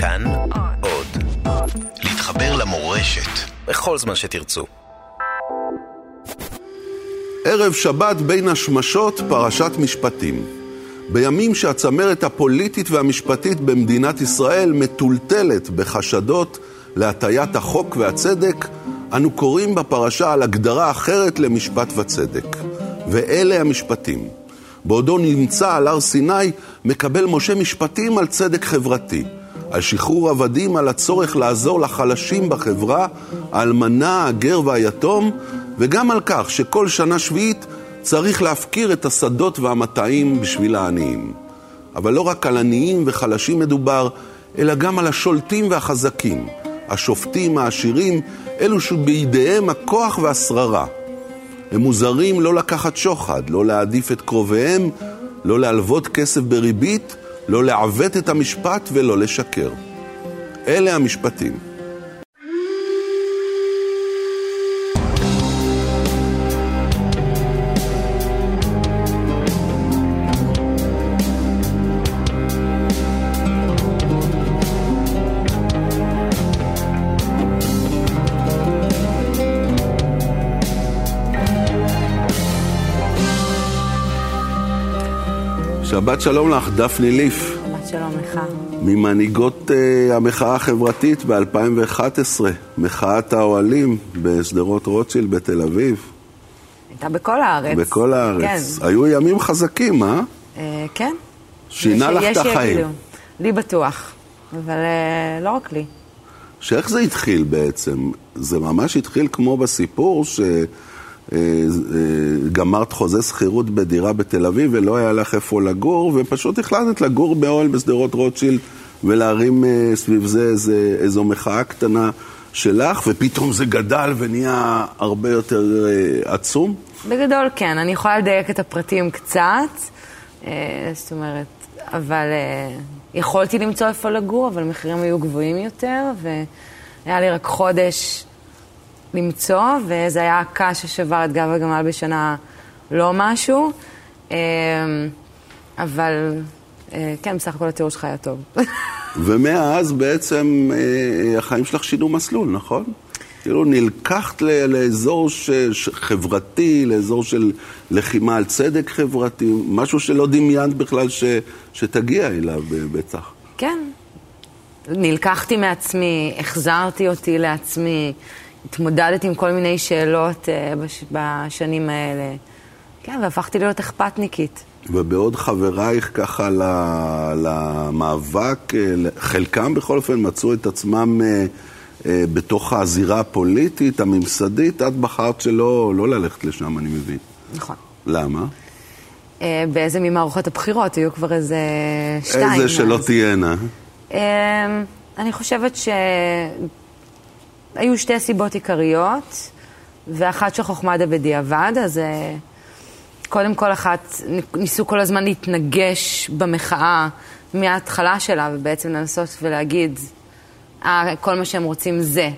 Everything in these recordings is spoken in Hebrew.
כאן עוד. להתחבר למורשת בכל זמן שתרצו. ערב שבת בין השמשות, פרשת משפטים. בימים שהצמרת הפוליטית והמשפטית במדינת ישראל מטולטלת בחשדות להטיית החוק והצדק, אנו קוראים בפרשה על הגדרה אחרת למשפט וצדק. ואלה המשפטים. בעודו נמצא על הר סיני, מקבל משה משפטים על צדק חברתי, על שחרור עבדים, על הצורך לעזור לחלשים בחברה, האלמנה, הגר והיתום, וגם על כך שכל שנה שביעית צריך להפקיר את השדות והמטעים בשביל העניים. אבל לא רק על עניים וחלשים מדובר, אלא גם על השולטים והחזקים, השופטים, העשירים, אלו שבידיהם הכוח והשררה. הם מוזרים לא לקחת שוחד, לא להעדיף את קרוביהם, לא להלוות כסף בריבית, לא לעוות את המשפט ולא לשקר. אלה המשפטים. שבת שלום לך, דפני ליף. שבת שלום לך. ממנהיגות uh, המחאה החברתית ב-2011, מחאת האוהלים בשדרות רוטשילד בתל אביב. הייתה בכל הארץ. בכל הארץ. כן. היו ימים חזקים, אה? Uh, כן. שינה לך את החיים. לי בטוח, אבל uh, לא רק לי. שאיך זה התחיל בעצם? זה ממש התחיל כמו בסיפור ש... אה, אה, גמרת חוזה שכירות בדירה בתל אביב ולא היה לך איפה לגור, ופשוט החלטת לגור באוהל בשדרות רוטשילד ולהרים אה, סביב זה איזה, איזו מחאה קטנה שלך, ופתאום זה גדל ונהיה הרבה יותר עצום? בגדול כן, אני יכולה לדייק את הפרטים קצת, זאת אומרת, אבל יכולתי למצוא איפה לגור, אבל המחירים היו גבוהים יותר, והיה לי רק חודש למצוא, וזה היה הקש ששבר את גב הגמל בשנה לא משהו. אמ, אבל אה, כן, בסך הכל התיאור שלך היה טוב. ומאז בעצם אה, החיים שלך שינו מסלול, נכון? כאילו נלקחת לאזור ש... חברתי, לאזור של לחימה על צדק חברתי, משהו שלא דמיינת בכלל ש... שתגיע אליו בטח. כן. נלקחתי מעצמי, החזרתי אותי לעצמי. התמודדתי עם כל מיני שאלות uh, בש, בשנים האלה. כן, והפכתי להיות אכפתניקית. ובעוד חברייך ככה למאבק, אה, חלקם בכל אופן מצאו את עצמם uh, בתוך הזירה הפוליטית, הממסדית, את בחרת שלא לא ללכת לשם, אני מבין. נכון. למה? באיזה ממערכות הבחירות, היו כבר איזה שתיים. איזה שלא תהיינה. Uh, אני חושבת ש... היו שתי סיבות עיקריות, ואחת שחוכמה דה בדיעבד, אז אה, קודם כל אחת, ניסו כל הזמן להתנגש במחאה מההתחלה שלה, ובעצם לנסות ולהגיד, אה, כל מה שהם רוצים זה.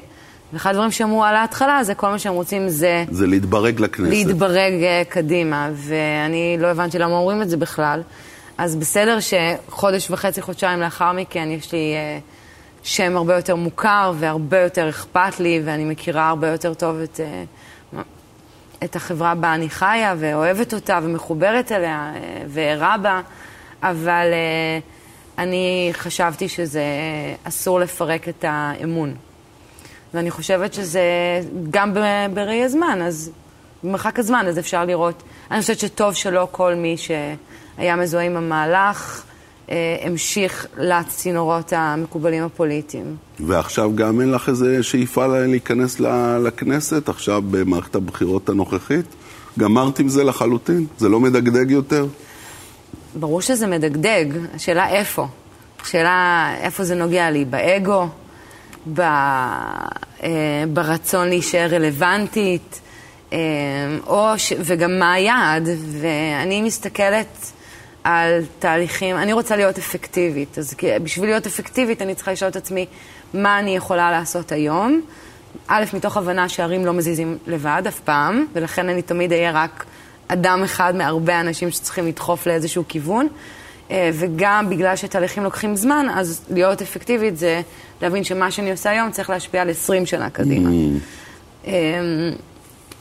ואחד הדברים שאמרו על ההתחלה זה כל מה שהם רוצים זה... זה להתברג לכנסת. להתברג uh, קדימה, ואני לא הבנתי למה אומרים את זה בכלל. אז בסדר שחודש וחצי, חודשיים לאחר מכן יש לי... Uh, שם הרבה יותר מוכר והרבה יותר אכפת לי, ואני מכירה הרבה יותר טוב את, אה, את החברה בה אני חיה, ואוהבת אותה, ומחוברת אליה, אה, וערה בה, אבל אה, אני חשבתי שזה אסור לפרק את האמון. ואני חושבת שזה גם בראי הזמן, אז במרחק הזמן, אז אפשר לראות. אני חושבת שטוב שלא כל מי שהיה מזוהה עם המהלך, המשיך לצינורות המקובלים הפוליטיים. ועכשיו גם אין לך איזה שאיפה להיכנס לכנסת, עכשיו במערכת הבחירות הנוכחית? גמרת עם זה לחלוטין? זה לא מדגדג יותר? ברור שזה מדגדג, השאלה איפה. השאלה איפה זה נוגע לי, באגו, ב, אה, ברצון להישאר רלוונטית, אה, או ש, וגם מה היעד. ואני מסתכלת על תהליכים, אני רוצה להיות אפקטיבית, אז בשביל להיות אפקטיבית אני צריכה לשאול את עצמי מה אני יכולה לעשות היום. א', מתוך הבנה שהרים לא מזיזים לבד אף פעם, ולכן אני תמיד אהיה רק אדם אחד מהרבה אנשים שצריכים לדחוף לאיזשהו כיוון. אה, וגם בגלל שתהליכים לוקחים זמן, אז להיות אפקטיבית זה להבין שמה שאני עושה היום צריך להשפיע על 20 שנה קדימה. Mm.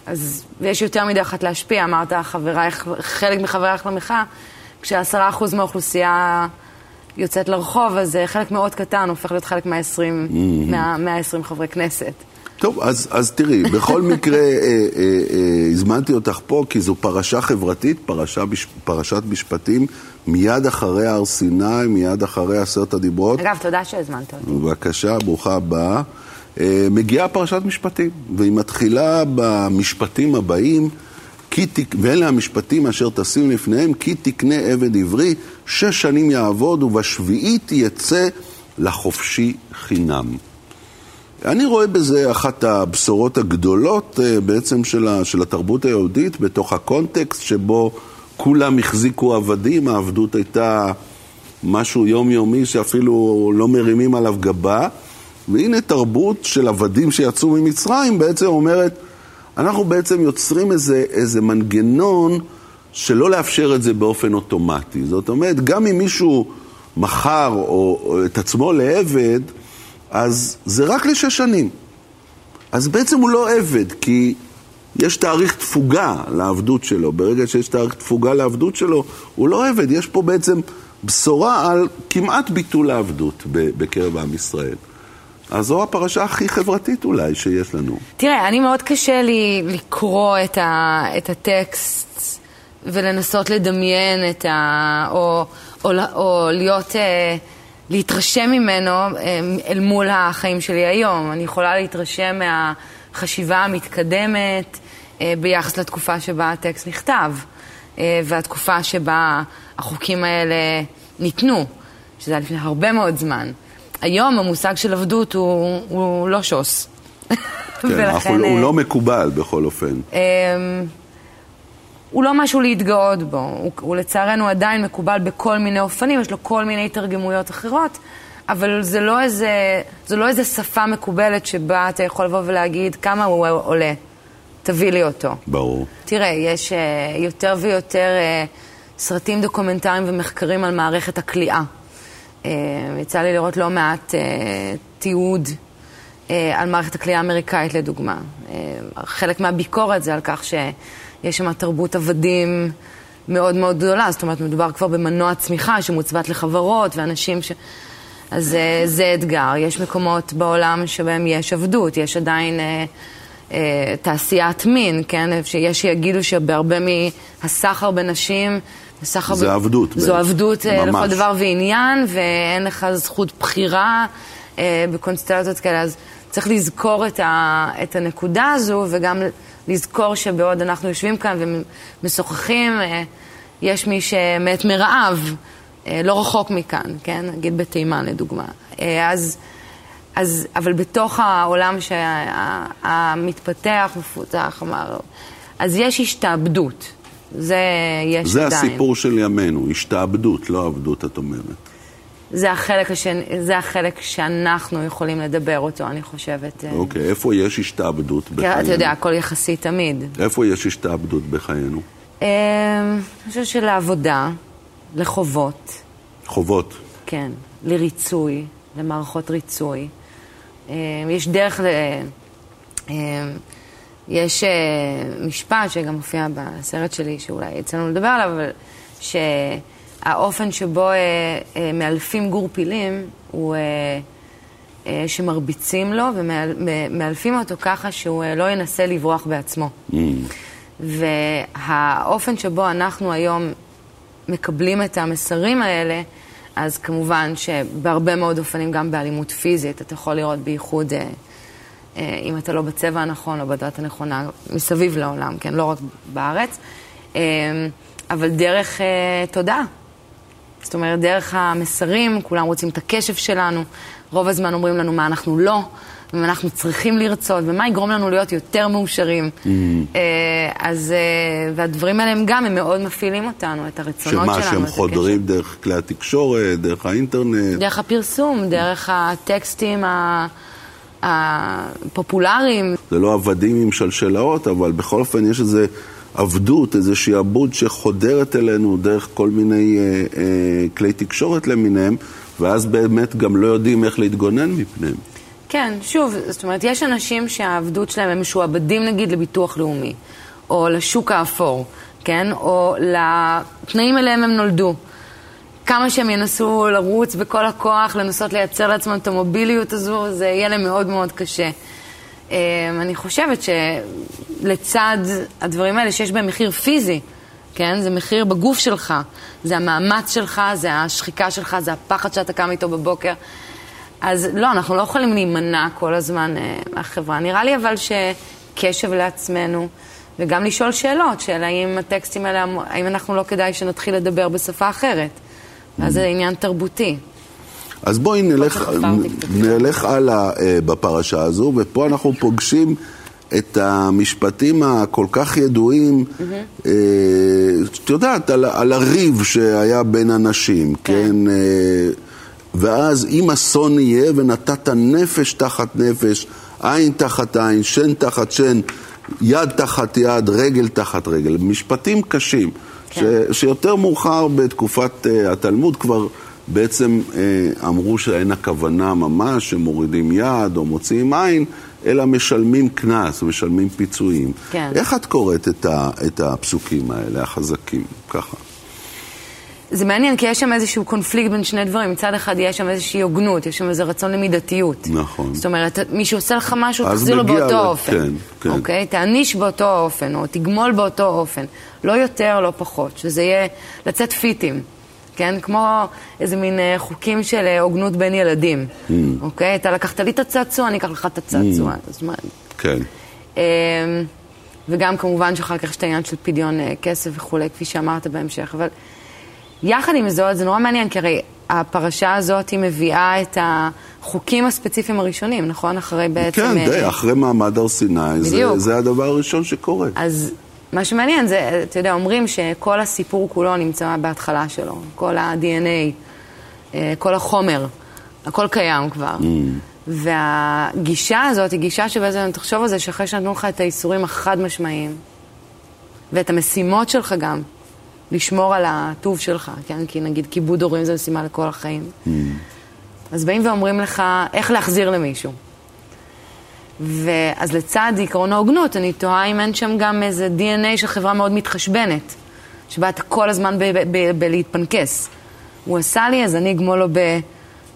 אז, ויש יותר מדי אחת להשפיע, אמרת, חברייך, חלק מחברייך למחאה, כשעשרה אחוז מהאוכלוסייה יוצאת לרחוב, אז חלק מאוד קטן הופך להיות חלק מה-20 mm-hmm. חברי כנסת. טוב, אז, אז תראי, בכל מקרה אה, אה, אה, הזמנתי אותך פה כי זו פרשה חברתית, פרשה, פרשת משפטים, מיד אחרי הר סיני, מיד אחרי עשרת הדיברות. אגב, תודה שהזמנת אותי. בבקשה, ברוכה הבאה. אה, מגיעה פרשת משפטים, והיא מתחילה במשפטים הבאים. ואלה המשפטים אשר תשים לפניהם, כי תקנה עבד עברי, שש שנים יעבוד, ובשביעית יצא לחופשי חינם. אני רואה בזה אחת הבשורות הגדולות אה, בעצם של, ה... של התרבות היהודית, בתוך הקונטקסט שבו כולם החזיקו עבדים, העבדות הייתה משהו יומיומי שאפילו לא מרימים עליו גבה. והנה תרבות של עבדים שיצאו ממצרים בעצם אומרת, אנחנו בעצם יוצרים איזה, איזה מנגנון שלא לאפשר את זה באופן אוטומטי. זאת אומרת, גם אם מישהו מכר או, או את עצמו לעבד, אז זה רק לשש שנים. אז בעצם הוא לא עבד, כי יש תאריך תפוגה לעבדות שלו. ברגע שיש תאריך תפוגה לעבדות שלו, הוא לא עבד. יש פה בעצם בשורה על כמעט ביטול העבדות בקרב עם ישראל. אז זו הפרשה הכי חברתית אולי שיש לנו. תראה, אני מאוד קשה לי לקרוא את, ה, את הטקסט ולנסות לדמיין את ה... או, או, או להיות... אה, להתרשם ממנו אה, אל מול החיים שלי היום. אני יכולה להתרשם מהחשיבה המתקדמת אה, ביחס לתקופה שבה הטקסט נכתב, והתקופה שבה החוקים האלה ניתנו, שזה היה לפני הרבה מאוד זמן. היום המושג של עבדות הוא, הוא לא שוס. כן, ולכן, הוא לא מקובל בכל אופן. אמ, הוא לא משהו להתגאות בו, הוא, הוא לצערנו עדיין מקובל בכל מיני אופנים, יש לו כל מיני התרגמויות אחרות, אבל זה לא איזה, זה לא איזה שפה מקובלת שבה אתה יכול לבוא ולהגיד כמה הוא עולה, תביא לי אותו. ברור. תראה, יש uh, יותר ויותר uh, סרטים דוקומנטריים ומחקרים על מערכת הכליאה. אה, יצא לי לראות לא מעט אה, תיעוד אה, על מערכת הכלייה האמריקאית לדוגמה. חלק מהביקורת זה על כך שיש שם תרבות עבדים מאוד מאוד גדולה, זאת אומרת מדובר כבר במנוע צמיחה שמוצבת לחברות ואנשים ש... אז זה אתגר. יש מקומות בעולם שבהם יש עבדות, יש עדיין אה, אה, תעשיית מין, כן? שיש שיגידו שבהרבה מהסחר בנשים סחר זה. עבדות. זו עבדות אה, ממש. לכל דבר ועניין, ואין לך זכות בחירה אה, בקונסטלציות כאלה. אז צריך לזכור את, ה, את הנקודה הזו, וגם לזכור שבעוד אנחנו יושבים כאן ומשוחחים, אה, יש מי שמת מרעב, אה, לא רחוק מכאן, כן? נגיד בתימן לדוגמה. אה, אז... אז, אבל בתוך העולם המתפתח, מפותח, אמר, אז יש השתעבדות. זה יש זה עדיין. זה הסיפור של ימינו, השתעבדות, לא עבדות, את אומרת. זה החלק, השני, זה החלק שאנחנו יכולים לדבר אותו, אני חושבת. אה. אוקיי, איפה יש השתעבדות בחיינו? אתה יודע, הכל יחסי תמיד. איפה יש השתעבדות בחיינו? אמ, אני חושבת שלעבודה, לחובות. חובות? כן, לריצוי, למערכות ריצוי. אמ, יש דרך ל... יש uh, משפט שגם מופיע בסרט שלי, שאולי יצאנו לדבר עליו, אבל שהאופן שבו uh, uh, מאלפים גור פילים הוא uh, uh, שמרביצים לו ומאלפים אותו ככה שהוא uh, לא ינסה לברוח בעצמו. Mm. והאופן שבו אנחנו היום מקבלים את המסרים האלה, אז כמובן שבהרבה מאוד אופנים, גם באלימות פיזית, אתה יכול לראות בייחוד... אה, אם אתה לא בצבע הנכון או בדת הנכונה מסביב לעולם, כן? לא רק בארץ, אה, אבל דרך אה, תודעה. זאת אומרת, דרך המסרים, כולם רוצים את הקשב שלנו, רוב הזמן אומרים לנו מה אנחנו לא, ומה אנחנו צריכים לרצות, ומה יגרום לנו להיות יותר מאושרים. Mm-hmm. אז, והדברים האלה הם גם, הם מאוד מפעילים אותנו, את הרצונות שמה, שלנו. שמה, שהם חודרים דרך כלי התקשורת, דרך האינטרנט? דרך הפרסום, דרך הטקסטים ה... הפופולריים. זה לא עבדים עם שלשלאות, אבל בכל אופן יש איזה עבדות, איזה שעבוד שחודרת אלינו דרך כל מיני אה, אה, כלי תקשורת למיניהם, ואז באמת גם לא יודעים איך להתגונן מפניהם. כן, שוב, זאת אומרת, יש אנשים שהעבדות שלהם הם משועבדים נגיד לביטוח לאומי, או לשוק האפור, כן? או לתנאים אליהם הם נולדו. כמה שהם ינסו לרוץ בכל הכוח, לנסות לייצר לעצמם את המוביליות הזו, זה יהיה להם מאוד מאוד קשה. אמ, אני חושבת שלצד הדברים האלה שיש בהם מחיר פיזי, כן? זה מחיר בגוף שלך, זה המאמץ שלך, זה השחיקה שלך, זה הפחד שאתה קם איתו בבוקר. אז לא, אנחנו לא יכולים להימנע כל הזמן אה, מהחברה. נראה לי אבל שקשב לעצמנו, וגם לשאול שאלות, של האם הטקסטים האלה, האם אנחנו לא כדאי שנתחיל לדבר בשפה אחרת. אז זה עניין תרבותי. אז בואי נלך, נלך הלאה אה, בפרשה הזו, ופה אנחנו פוגשים את המשפטים הכל כך ידועים, mm-hmm. את יודעת, על, על הריב שהיה בין אנשים, כן? כן אה, ואז אם אסון יהיה ונתת נפש תחת נפש, עין תחת עין, שן תחת שן, יד תחת יד, רגל תחת רגל. משפטים קשים, כן. ש, שיותר מאוחר בתקופת uh, התלמוד כבר בעצם uh, אמרו שאין הכוונה ממש שמורידים יד או מוציאים עין, אלא משלמים קנס, משלמים פיצויים. כן. איך את קוראת את, ה, את הפסוקים האלה, החזקים, ככה? זה מעניין, כי יש שם איזשהו קונפליקט בין שני דברים. מצד אחד יש שם איזושהי הוגנות, יש שם איזה רצון למידתיות. נכון. זאת אומרת, מי שעושה לך משהו, תחזיר לו באותו לה... אופן. כן, כן. אוקיי? תעניש באותו אופן, או תגמול באותו אופן. לא יותר, לא פחות. שזה יהיה לצאת פיטים. כן? כמו איזה מין אה, חוקים של אה, הוגנות בין ילדים. Mm. אוקיי? אתה לקחת לי את הצעצוע, אני אקח לך את הצעצוע. Mm. זאת אומרת... כן. אמ, וגם כמובן שאחר כך יש את העניין של פדיון אה, כסף וכולי, כפי שאמרת בהמשך. אבל... יחד עם זאת, זה נורא מעניין, כי הרי הפרשה הזאת היא מביאה את החוקים הספציפיים הראשונים, נכון? אחרי בעצם... כן, די, אה, אחרי מעמד הר סיני, זה, זה הדבר הראשון שקורה. אז מה שמעניין זה, אתה יודע, אומרים שכל הסיפור כולו נמצא בהתחלה שלו, כל ה-DNA, אה, כל החומר, הכל קיים כבר. Mm. והגישה הזאת היא גישה שבעצם, תחשוב על זה, שאחרי שנתנו לך את האיסורים החד-משמעיים, ואת המשימות שלך גם, לשמור על הטוב שלך, כן? כי נגיד כיבוד הורים זה משימה לכל החיים. Mm. אז באים ואומרים לך איך להחזיר למישהו. ואז לצד עקרון ההוגנות, אני תוהה אם אין שם גם איזה DNA של חברה מאוד מתחשבנת, שבה אתה כל הזמן בלהתפנקס. הוא עשה לי, אז אני אגמול לו ב...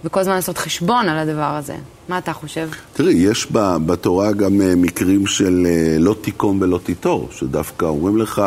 וכל הזמן לעשות חשבון על הדבר הזה. מה אתה חושב? תראי, יש בתורה גם אה, מקרים של אה, לא תיקום ולא תיטור, שדווקא אומרים לך...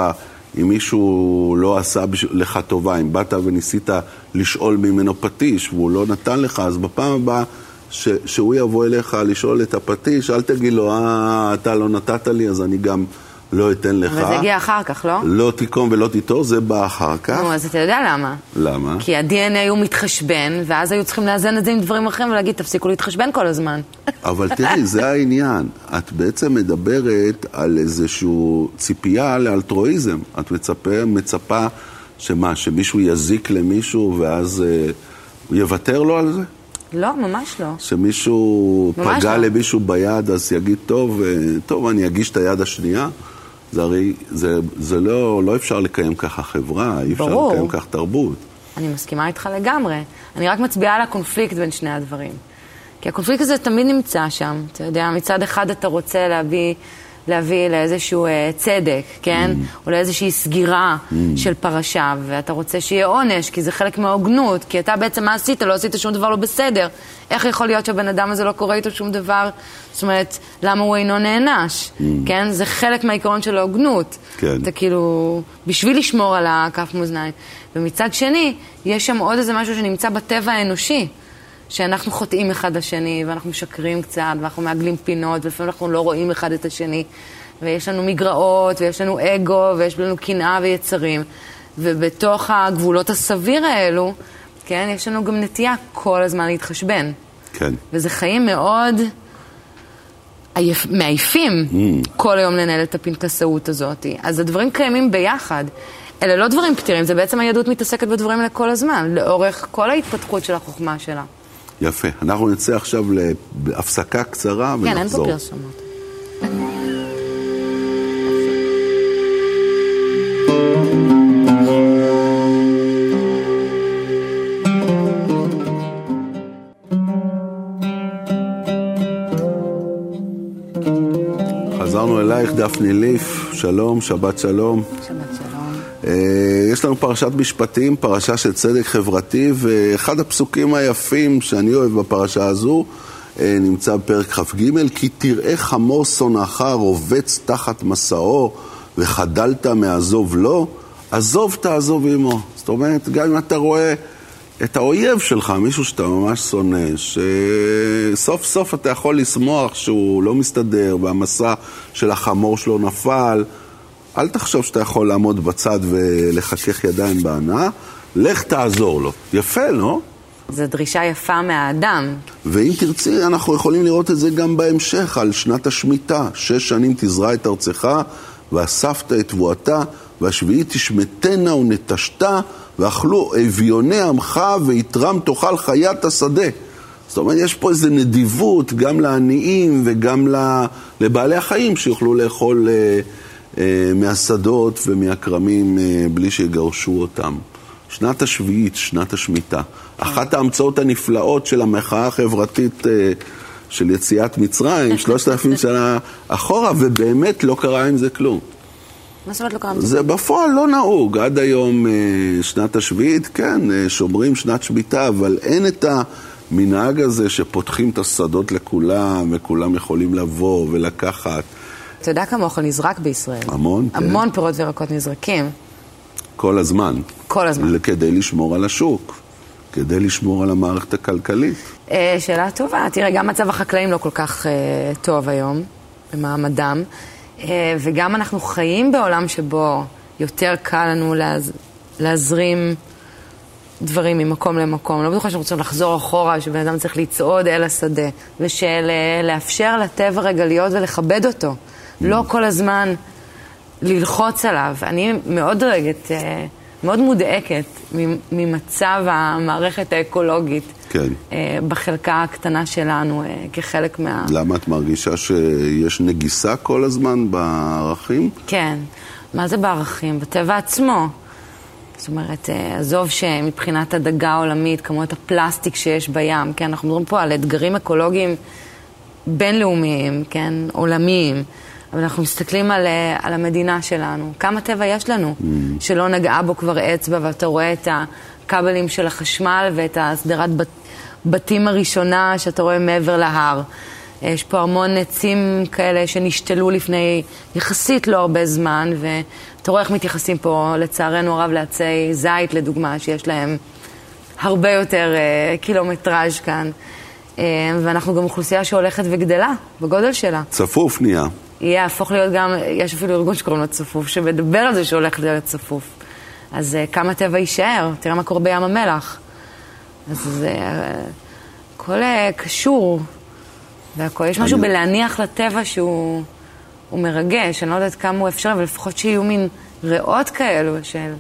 אם מישהו לא עשה לך טובה, אם באת וניסית לשאול ממנו פטיש והוא לא נתן לך, אז בפעם הבאה ש, שהוא יבוא אליך לשאול את הפטיש, אל תגיד לו, אה, אתה לא נתת לי, אז אני גם לא אתן לך. אבל זה הגיע אחר כך, לא? לא תיקום ולא תיטור, זה בא אחר כך. נו, אז אתה יודע למה. למה? כי ה-DNA הוא מתחשבן, ואז היו צריכים לאזן את זה עם דברים אחרים ולהגיד, תפסיקו להתחשבן כל הזמן. אבל תראי, זה העניין. את בעצם מדברת על איזושהי ציפייה לאלטרואיזם. את מצפה, מצפה שמה, שמישהו יזיק למישהו ואז אה, הוא יוותר לו על זה? לא, ממש לא. שמישהו פגע לא. למישהו ביד, אז יגיד, טוב, אה, טוב, אני אגיש את היד השנייה. זה הרי, זה, זה לא, לא אפשר לקיים ככה חברה, אי אפשר ברור. לקיים ככה תרבות. אני מסכימה איתך לגמרי. אני רק מצביעה על הקונפליקט בין שני הדברים. כי הקונפליקט הזה תמיד נמצא שם. אתה יודע, מצד אחד אתה רוצה להביא להביא לאיזשהו אה, צדק, כן? Mm. או לאיזושהי סגירה mm. של פרשה, ואתה רוצה שיהיה עונש, כי זה חלק מההוגנות, כי אתה בעצם, מה עשית? לא עשית שום דבר לא בסדר. איך יכול להיות שהבן אדם הזה לא קורה איתו שום דבר? זאת אומרת, למה הוא אינו נענש? Mm. כן? זה חלק מהעיקרון של ההוגנות. כן. אתה כאילו, בשביל לשמור על הכף מאזניים. ומצד שני, יש שם עוד איזה משהו שנמצא בטבע האנושי. שאנחנו חוטאים אחד לשני, ואנחנו משקרים קצת, ואנחנו מעגלים פינות, ולפעמים אנחנו לא רואים אחד את השני, ויש לנו מגרעות, ויש לנו אגו, ויש לנו קנאה ויצרים. ובתוך הגבולות הסביר האלו, כן, יש לנו גם נטייה כל הזמן להתחשבן. כן. וזה חיים מאוד עייפ, מעייפים mm. כל היום לנהל את הפנקסאות הזאת. אז הדברים קיימים ביחד. אלה לא דברים פתירים, זה בעצם היהדות מתעסקת בדברים האלה כל הזמן, לאורך כל ההתפתחות של החוכמה שלה. יפה. אנחנו נצא עכשיו להפסקה קצרה ונחזור. כן, אין פה פרסומות. דפני ליף, שלום, שבת שלום. שבת יש לנו פרשת משפטים, פרשה של צדק חברתי, ואחד הפסוקים היפים שאני אוהב בפרשה הזו אה, נמצא בפרק כ"ג, כי תראה חמור שונאך רובץ תחת מסעו וחדלת מעזוב לו, עזוב תעזוב עמו. זאת אומרת, גם אם אתה רואה את האויב שלך, מישהו שאתה ממש שונא, שסוף סוף אתה יכול לשמוח שהוא לא מסתדר והמסע של החמור שלו נפל, אל תחשוב שאתה יכול לעמוד בצד ולחכך ידיים בהנאה, לך תעזור לו. יפה, לא? זו דרישה יפה מהאדם. ואם תרצי, אנחנו יכולים לראות את זה גם בהמשך, על שנת השמיטה. שש שנים תזרע את ארצך, ואספת את תבואתה, והשביעית תשמטנה ונטשתה, ואכלו אביוני עמך, ויתרם תאכל חיית השדה. זאת אומרת, יש פה איזו נדיבות גם לעניים וגם לבעלי החיים שיוכלו לאכול אה, מהשדות ומהכרמים אה, בלי שיגרשו אותם. שנת השביעית, שנת השמיטה. אחת ההמצאות הנפלאות של המחאה החברתית אה, של יציאת מצרים, שלושת אלפים שנה אחורה, ובאמת לא קרה עם זה כלום. מה זאת אומרת לא קרה עם זה? זה בפועל לא נהוג. עד היום, אה, שנת השביעית, כן, אה, שומרים שנת שמיטה, אבל אין את המנהג הזה שפותחים את השדות לכולם, וכולם יכולים לבוא ולקחת. אתה יודע כמה אוכל נזרק בישראל? המון, כן. המון פירות וירקות נזרקים. כל הזמן. כל הזמן. כדי לשמור על השוק, כדי לשמור על המערכת הכלכלית. אה, שאלה טובה. תראה, גם מצב החקלאים לא כל כך אה, טוב היום, במעמדם, אה, וגם אנחנו חיים בעולם שבו יותר קל לנו להז... להזרים דברים ממקום למקום. לא בטוחה שאנחנו רוצים לחזור אחורה, שבן אדם צריך לצעוד אל השדה, ושלאפשר לטבע רגע להיות ולכבד אותו. לא כל הזמן ללחוץ עליו. אני מאוד דואגת, אה, מאוד מודאקת ממצב המערכת האקולוגית. כן. אה, בחלקה הקטנה שלנו, אה, כחלק מה... למה את מרגישה שיש נגיסה כל הזמן בערכים? כן. מה זה בערכים? בטבע עצמו. זאת אומרת, עזוב שמבחינת הדגה העולמית, כמות הפלסטיק שיש בים, כן, אנחנו מדברים פה על אתגרים אקולוגיים בינלאומיים, כן, עולמיים. אבל אנחנו מסתכלים על, אה, על המדינה שלנו. כמה טבע יש לנו mm. שלא נגעה בו כבר אצבע, ואתה רואה את הכבלים של החשמל ואת הסדרת בת, בתים הראשונה שאתה רואה מעבר להר. יש פה המון עצים כאלה שנשתלו לפני יחסית לא הרבה זמן, ואתה רואה איך מתייחסים פה, לצערנו הרב, לעצי זית, לדוגמה, שיש להם הרבה יותר uh, קילומטראז' כאן. Uh, ואנחנו גם אוכלוסייה שהולכת וגדלה בגודל שלה. צפוף נהיה. יהפוך להיות גם, יש אפילו ארגון שקוראים לו צפוף, שמדבר על זה שהולך להיות צפוף. אז uh, כמה טבע יישאר? תראה מה קורה בים המלח. אז זה uh, הכל uh, קשור, והכל, יש משהו בלהניח לטבע שהוא מרגש, אני לא יודעת כמה הוא אפשר, אבל לפחות שיהיו מין ריאות כאלו של...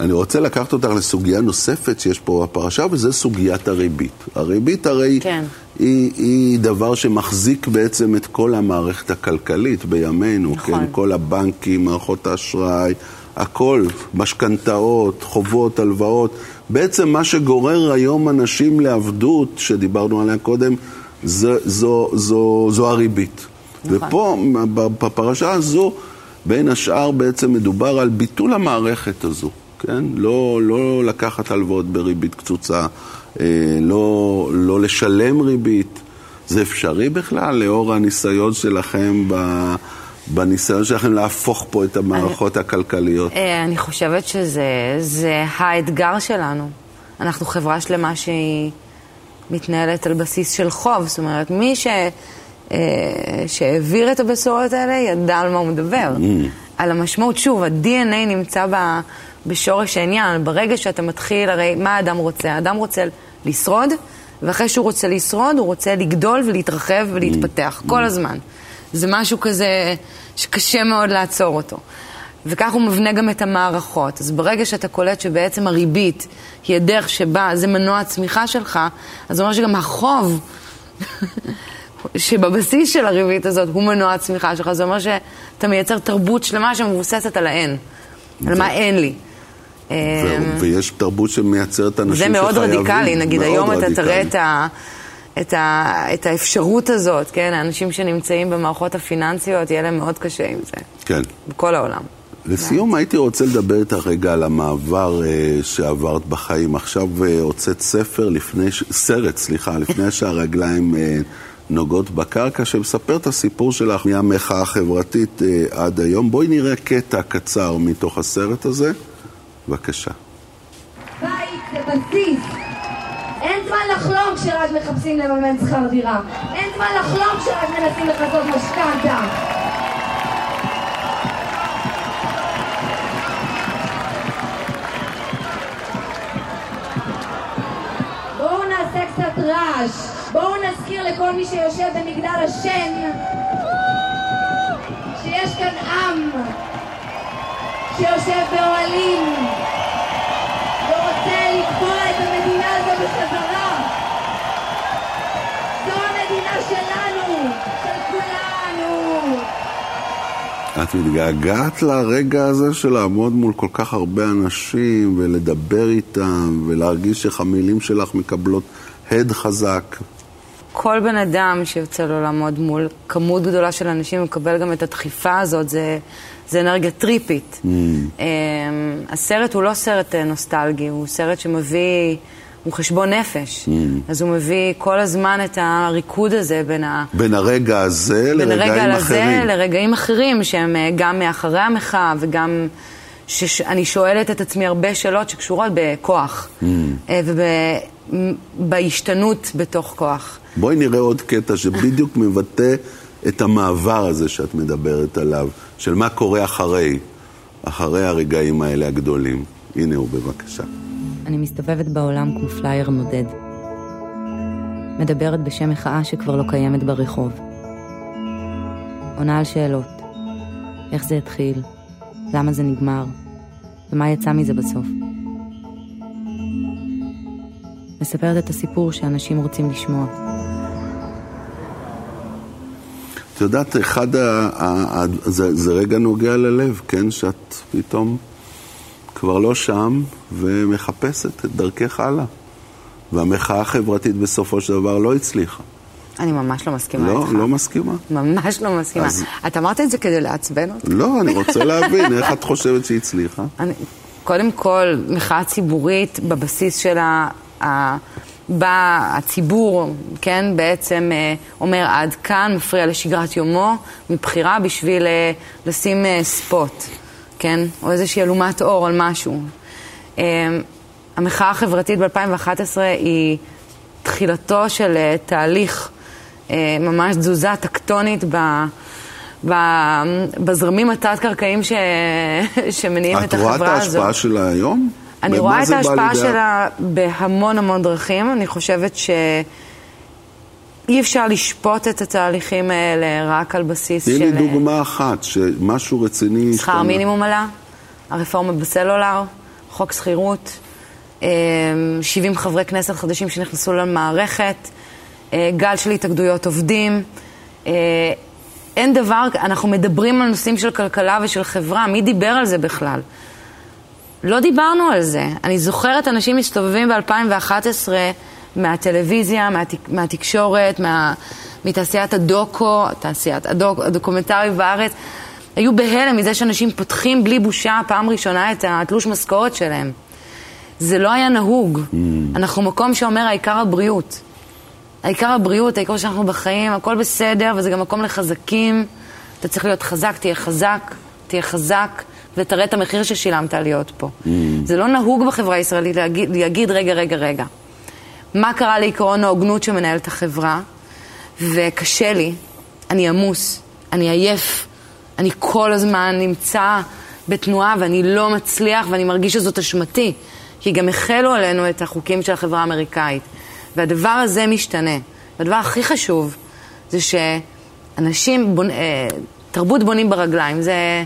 אני רוצה לקחת אותך לסוגיה נוספת שיש פה בפרשה, וזה סוגיית הריבית. הריבית הרי כן. היא, היא דבר שמחזיק בעצם את כל המערכת הכלכלית בימינו, נכון. כן? כל הבנקים, מערכות האשראי, הכל, משכנתאות, חובות, הלוואות. בעצם מה שגורר היום אנשים לעבדות, שדיברנו עליה קודם, זו, זו, זו, זו הריבית. נכון. ופה, בפרשה הזו, בין השאר בעצם מדובר על ביטול המערכת הזו. כן? לא, לא לקחת הלוואות בריבית קצוצה, אה, לא, לא לשלם ריבית. זה אפשרי בכלל, לאור הניסיון שלכם ב... בניסיון שלכם להפוך פה את המערכות אני, הכלכליות? אה, אני חושבת שזה האתגר שלנו. אנחנו חברה שלמה שהיא מתנהלת על בסיס של חוב. זאת אומרת, מי ש, אה, שהעביר את הבשורות האלה ידע על מה הוא מדבר. Mm. על המשמעות. שוב, ה-DNA נמצא ב... בשורש העניין. ברגע שאתה מתחיל, הרי מה האדם רוצה? האדם רוצה לשרוד, ואחרי שהוא רוצה לשרוד, הוא רוצה לגדול ולהתרחב ולהתפתח, mm. כל הזמן. זה משהו כזה שקשה מאוד לעצור אותו. וכך הוא מבנה גם את המערכות. אז ברגע שאתה קולט שבעצם הריבית היא הדרך שבה זה מנוע הצמיחה שלך, אז זה אומר שגם החוב שבבסיס של הריבית הזאת הוא מנוע הצמיחה שלך. זה אומר שאתה מייצר תרבות שלמה שמבוססת על האין, על מה אין לי. אמ, ויש תרבות שמייצרת אנשים שחייבים... זה מאוד רדיקלי, נגיד מאוד היום רדיקלי. אתה תראה את, ה, את, ה, את האפשרות הזאת, כן? האנשים שנמצאים במערכות הפיננסיות, יהיה להם מאוד קשה עם זה. כן. בכל העולם. לסיום, הייתי רוצה לדבר איתך רגע על המעבר אה, שעברת בחיים. עכשיו אה, הוצאת ספר לפני, ש... סרט, סליחה, לפני שהרגליים אה, נוגעות בקרקע, שמספר את הסיפור שלך מהמחאה החברתית אה, עד היום. בואי נראה קטע קצר מתוך הסרט הזה. בבקשה. בית זה בסיס. אין זמן לחלום כשרק מחפשים לממן שכר דירה. אין זמן לחלום כשרק מנסים לחזות משכנתה. בואו נעשה קצת רעש. בואו נזכיר לכל מי שיושב במגדל השן שיש כאן עם שיושב באוהלים ורוצה לקבוע את המדינה הזו בחזרה. זו המדינה שלנו, של כולנו. את מתגעגעת לרגע הזה של לעמוד מול כל כך הרבה אנשים ולדבר איתם ולהרגיש איך המילים שלך מקבלות הד חזק. כל בן אדם שיוצא לו לעמוד מול כמות גדולה של אנשים מקבל גם את הדחיפה הזאת, זה, זה אנרגיה טריפית. Mm. Um, הסרט הוא לא סרט אה, נוסטלגי, הוא סרט שמביא, הוא חשבון נפש. Mm. אז הוא מביא כל הזמן את הריקוד הזה בין, ה... בין הרגע הזה בין לרגעים הרגע אחרים. הזה לרגעים אחרים, שהם אה, גם מאחרי המחאה וגם... שאני שואלת את עצמי הרבה שאלות שקשורות בכוח mm. ובהשתנות בתוך כוח. בואי נראה עוד קטע שבדיוק מבטא את המעבר הזה שאת מדברת עליו, של מה קורה אחרי, אחרי הרגעים האלה הגדולים. הנה הוא, בבקשה. אני מסתובבת בעולם כמו פלייר נודד. מדברת בשם מחאה שכבר לא קיימת ברחוב. עונה על שאלות. איך זה התחיל? למה זה נגמר? ומה יצא מזה בסוף? מספרת את הסיפור שאנשים רוצים לשמוע. את יודעת, אחד ה... ה... ה... זה, זה רגע נוגע ללב, כן? שאת פתאום כבר לא שם ומחפשת את דרכך הלאה. והמחאה החברתית בסופו של דבר לא הצליחה. אני ממש לא מסכימה לא, איתך. לא מסכימה? ממש לא מסכימה. אז- אתה אמרת את זה כדי לעצבן אותי? לא, אני רוצה להבין איך את חושבת שהיא הצליחה. אני, קודם כל, מחאה ציבורית בבסיס שלה, ה- בה הציבור, כן, בעצם אה, אומר עד כאן, מפריע לשגרת יומו, מבחירה בשביל אה, לשים אה, ספוט, כן, או איזושהי אלומת אור על משהו. אה, המחאה החברתית ב-2011 היא תחילתו של אה, תהליך, אה, ממש תזוזה טקטונית ב... ב- בזרמים התת-קרקעיים ש... שמניעים את את רואה החברה את הזו. ההשפעה שלה היום? אני רואה את ההשפעה שלה בהמון המון דרכים. אני חושבת שאי אפשר לשפוט את התהליכים האלה רק על בסיס תני של... לי דוגמה אחת, שמשהו רציני שכר. מינימום עלה, הרפורמה בסלולר, חוק שכירות, אה, 70 חברי כנסת חדשים שנכנסו למערכת, אה, גל של התאגדויות עובדים. אה, אין דבר, אנחנו מדברים על נושאים של כלכלה ושל חברה, מי דיבר על זה בכלל? לא דיברנו על זה. אני זוכרת אנשים מסתובבים ב-2011 מהטלוויזיה, מהתק... מהתקשורת, מה... מתעשיית הדוקו, תעשיית הדוק... הדוקומנטרי בארץ, היו בהלם מזה שאנשים פותחים בלי בושה פעם ראשונה את התלוש משכורת שלהם. זה לא היה נהוג. Mm. אנחנו מקום שאומר העיקר הבריאות. העיקר הבריאות, העיקר שאנחנו בחיים, הכל בסדר, וזה גם מקום לחזקים. אתה צריך להיות חזק, תהיה חזק, תהיה חזק, ותראה את המחיר ששילמת להיות פה. Mm. זה לא נהוג בחברה הישראלית להגיד, להגיד, רגע, רגע, רגע. מה קרה לעקרון ההוגנות שמנהל את החברה? וקשה לי, אני עמוס, אני עייף, אני כל הזמן נמצא בתנועה ואני לא מצליח ואני מרגיש שזאת אשמתי. כי גם החלו עלינו את החוקים של החברה האמריקאית. והדבר הזה משתנה. והדבר הכי חשוב זה שאנשים, בונ... אה, תרבות בונים ברגליים, זה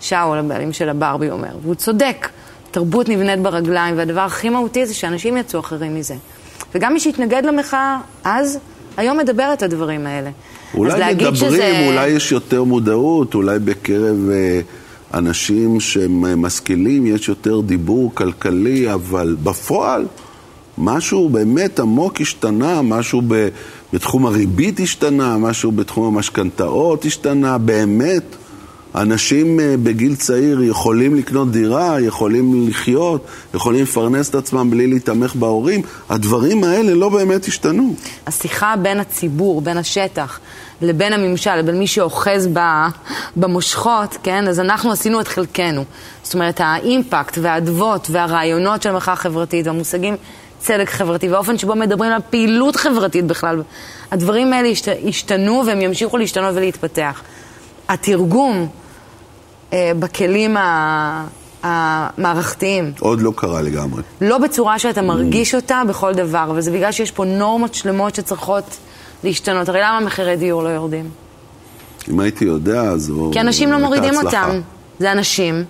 שאול, הבעלים של הברבי אומר, והוא צודק. תרבות נבנית ברגליים, והדבר הכי מהותי זה שאנשים יצאו אחרים מזה. וגם מי שהתנגד למחאה אז, היום מדבר את הדברים האלה. אולי מדברים, שזה- אולי יש יותר מודעות, אולי בקרב אה, אנשים שהם אה, משכילים יש יותר דיבור כלכלי, אבל בפועל משהו באמת עמוק השתנה, משהו ב, בתחום הריבית השתנה, משהו בתחום המשכנתאות השתנה, באמת. אנשים אה, בגיל צעיר יכולים לקנות דירה, יכולים לחיות, יכולים לפרנס את עצמם בלי להתמך בהורים. הדברים האלה לא באמת השתנו. השיחה בין הציבור, בין השטח, לבין הממשל, לבין מי שאוחז במושכות, כן? אז אנחנו עשינו את חלקנו. זאת אומרת, האימפקט והאדוות והרעיונות של המחאה החברתית והמושגים צדק חברתי והאופן שבו מדברים על פעילות חברתית בכלל, הדברים האלה השתנו והם ימשיכו להשתנות ולהתפתח. התרגום בכלים המערכתיים. עוד לא קרה לגמרי. לא בצורה שאתה מרגיש אותה בכל דבר, אבל זה בגלל שיש פה נורמות שלמות שצריכות להשתנות. הרי למה מחירי דיור לא יורדים? אם הייתי יודע, אז... כי אנשים לא מורידים אותם. זה אנשים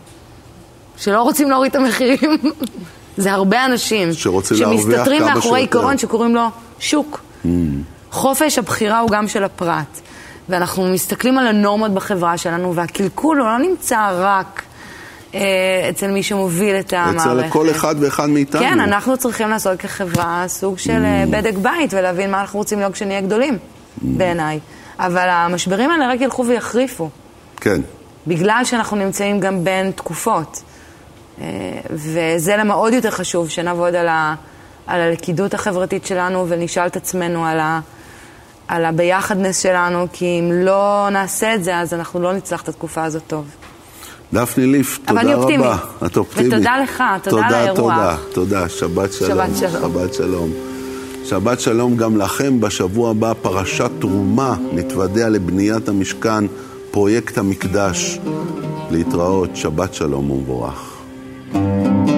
שלא רוצים להוריד את המחירים. זה הרבה אנשים שמסתתרים מאחורי עיקרון שקוראים לו שוק. Mm. חופש הבחירה הוא גם של הפרט. ואנחנו מסתכלים על הנורמות בחברה שלנו, והקלקול הוא לא נמצא רק אה, אצל מי שמוביל את המערכת. אצל כל אחד ואחד מאיתנו. כן, אנחנו צריכים לעשות כחברה סוג של mm. בדק בית ולהבין מה אנחנו רוצים להיות כשנהיה גדולים, mm. בעיניי. אבל המשברים האלה רק ילכו ויחריפו. כן. בגלל שאנחנו נמצאים גם בין תקופות. אה, וזה למה עוד יותר חשוב שנעבוד על, ה, על הלכידות החברתית שלנו ונשאל את עצמנו על ה... על הביחדנס שלנו, כי אם לא נעשה את זה, אז אנחנו לא נצלח את התקופה הזאת טוב. דפני ליף, תודה רבה. אבל אני אופטימית. את אופטימית. ותודה לך, תודה, תודה על האירוח. תודה, תודה, שבת שלום. שבת שלום. שבת שלום. שבת שלום גם לכם. בשבוע הבא פרשת תרומה, נתוודע לבניית המשכן, פרויקט המקדש. להתראות, שבת שלום ומבורך. thank you